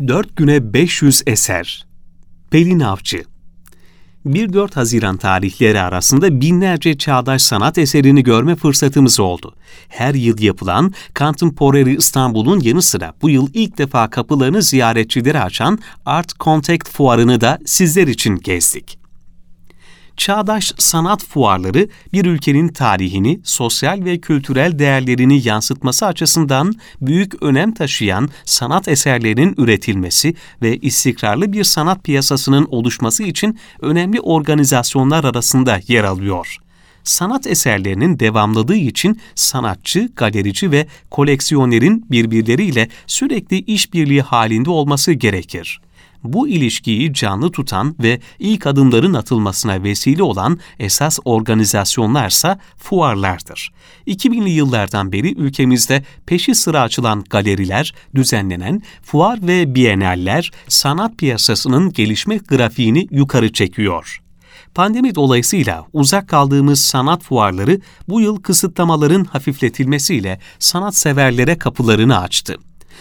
4 güne 500 eser. Pelin Avcı 1-4 Haziran tarihleri arasında binlerce çağdaş sanat eserini görme fırsatımız oldu. Her yıl yapılan Contemporary İstanbul'un yanı sıra bu yıl ilk defa kapılarını ziyaretçilere açan Art Contact fuarını da sizler için gezdik çağdaş sanat fuarları bir ülkenin tarihini, sosyal ve kültürel değerlerini yansıtması açısından büyük önem taşıyan sanat eserlerinin üretilmesi ve istikrarlı bir sanat piyasasının oluşması için önemli organizasyonlar arasında yer alıyor. Sanat eserlerinin devamlılığı için sanatçı, galerici ve koleksiyonerin birbirleriyle sürekli işbirliği halinde olması gerekir bu ilişkiyi canlı tutan ve ilk adımların atılmasına vesile olan esas organizasyonlarsa fuarlardır. 2000'li yıllardan beri ülkemizde peşi sıra açılan galeriler, düzenlenen fuar ve bienaller sanat piyasasının gelişme grafiğini yukarı çekiyor. Pandemi dolayısıyla uzak kaldığımız sanat fuarları bu yıl kısıtlamaların hafifletilmesiyle sanatseverlere kapılarını açtı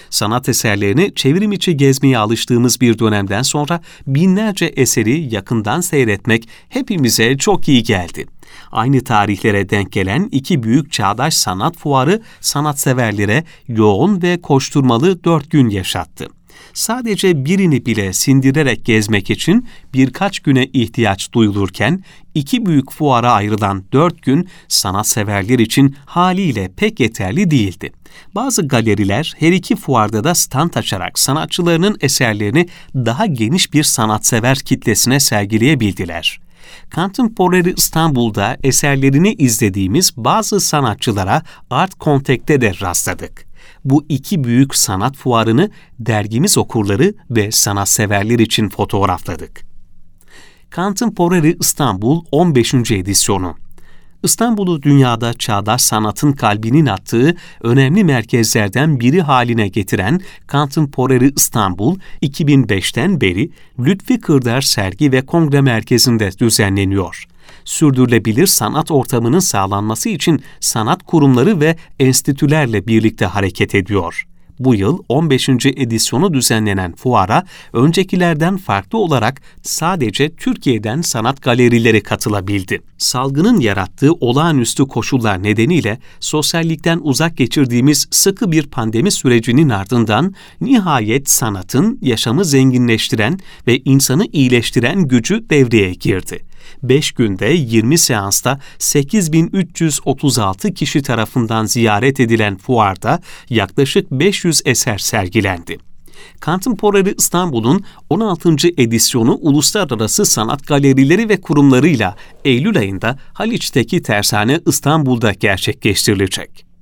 sanat eserlerini çevrim içi gezmeye alıştığımız bir dönemden sonra binlerce eseri yakından seyretmek hepimize çok iyi geldi. Aynı tarihlere denk gelen iki büyük çağdaş sanat fuarı sanatseverlere yoğun ve koşturmalı dört gün yaşattı sadece birini bile sindirerek gezmek için birkaç güne ihtiyaç duyulurken iki büyük fuara ayrılan dört gün sanatseverler için haliyle pek yeterli değildi. Bazı galeriler her iki fuarda da stand açarak sanatçılarının eserlerini daha geniş bir sanatsever kitlesine sergileyebildiler. Contemporary İstanbul'da eserlerini izlediğimiz bazı sanatçılara Art Contact'te de rastladık bu iki büyük sanat fuarını dergimiz okurları ve sanatseverler için fotoğrafladık. Contemporary İstanbul 15. edisyonu İstanbul'u dünyada çağdaş sanatın kalbinin attığı önemli merkezlerden biri haline getiren Contemporary İstanbul 2005'ten beri Lütfi Kırdar Sergi ve Kongre Merkezi'nde düzenleniyor sürdürülebilir sanat ortamının sağlanması için sanat kurumları ve enstitülerle birlikte hareket ediyor. Bu yıl 15. edisyonu düzenlenen fuara öncekilerden farklı olarak sadece Türkiye'den sanat galerileri katılabildi. Salgının yarattığı olağanüstü koşullar nedeniyle sosyallikten uzak geçirdiğimiz sıkı bir pandemi sürecinin ardından nihayet sanatın yaşamı zenginleştiren ve insanı iyileştiren gücü devreye girdi. 5 günde 20 seansta 8336 kişi tarafından ziyaret edilen fuarda yaklaşık 500 eser sergilendi. Contemporary İstanbul'un 16. edisyonu uluslararası sanat galerileri ve kurumlarıyla Eylül ayında Haliç'teki Tersane İstanbul'da gerçekleştirilecek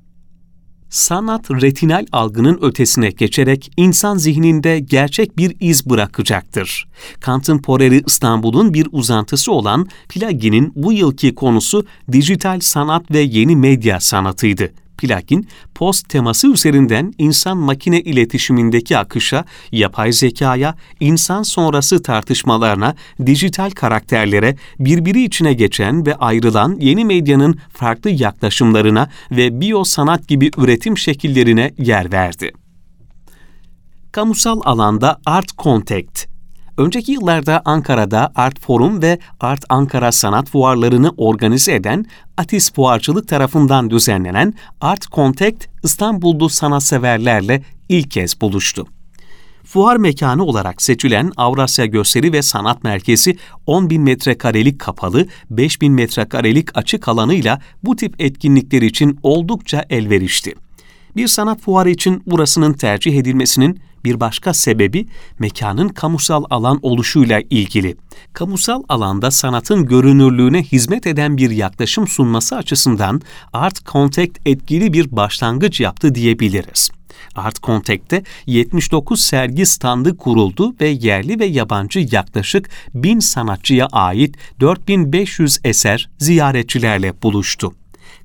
sanat retinal algının ötesine geçerek insan zihninde gerçek bir iz bırakacaktır. Contemporary İstanbul'un bir uzantısı olan Plagi'nin bu yılki konusu dijital sanat ve yeni medya sanatıydı plugin, post teması üzerinden insan-makine iletişimindeki akışa, yapay zekaya, insan sonrası tartışmalarına, dijital karakterlere, birbiri içine geçen ve ayrılan yeni medyanın farklı yaklaşımlarına ve biyosanat gibi üretim şekillerine yer verdi. Kamusal alanda Art Contact Önceki yıllarda Ankara'da Art Forum ve Art Ankara sanat fuarlarını organize eden Atis Fuarcılık tarafından düzenlenen Art Contact İstanbullu sanatseverlerle ilk kez buluştu. Fuar mekanı olarak seçilen Avrasya Gösteri ve Sanat Merkezi 10 bin metrekarelik kapalı, 5 bin metrekarelik açık alanıyla bu tip etkinlikler için oldukça elverişli. Bir sanat fuarı için burasının tercih edilmesinin bir başka sebebi mekanın kamusal alan oluşuyla ilgili. Kamusal alanda sanatın görünürlüğüne hizmet eden bir yaklaşım sunması açısından Art Contact etkili bir başlangıç yaptı diyebiliriz. Art Contact'te 79 sergi standı kuruldu ve yerli ve yabancı yaklaşık 1000 sanatçıya ait 4500 eser ziyaretçilerle buluştu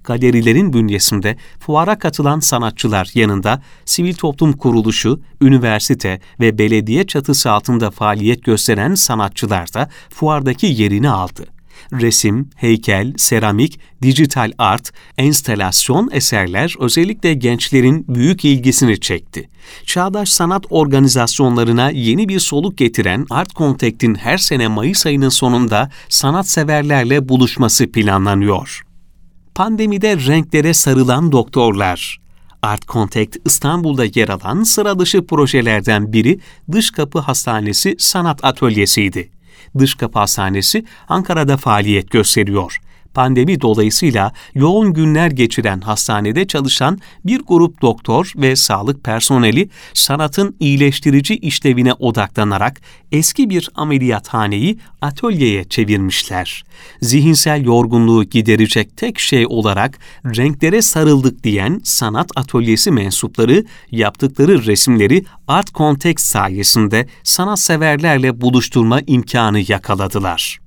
galerilerin bünyesinde fuara katılan sanatçılar yanında sivil toplum kuruluşu, üniversite ve belediye çatısı altında faaliyet gösteren sanatçılar da fuardaki yerini aldı. Resim, heykel, seramik, dijital art, enstelasyon eserler özellikle gençlerin büyük ilgisini çekti. Çağdaş sanat organizasyonlarına yeni bir soluk getiren Art Contact'in her sene Mayıs ayının sonunda sanatseverlerle buluşması planlanıyor. Pandemide renklere sarılan doktorlar. Art Contact İstanbul'da yer alan sıra dışı projelerden biri Dış Kapı Hastanesi Sanat Atölyesi'ydi. Dış Kapı Hastanesi Ankara'da faaliyet gösteriyor pandemi dolayısıyla yoğun günler geçiren hastanede çalışan bir grup doktor ve sağlık personeli sanatın iyileştirici işlevine odaklanarak eski bir ameliyathaneyi atölyeye çevirmişler. Zihinsel yorgunluğu giderecek tek şey olarak renklere sarıldık diyen sanat atölyesi mensupları yaptıkları resimleri Art Context sayesinde sanatseverlerle buluşturma imkanı yakaladılar.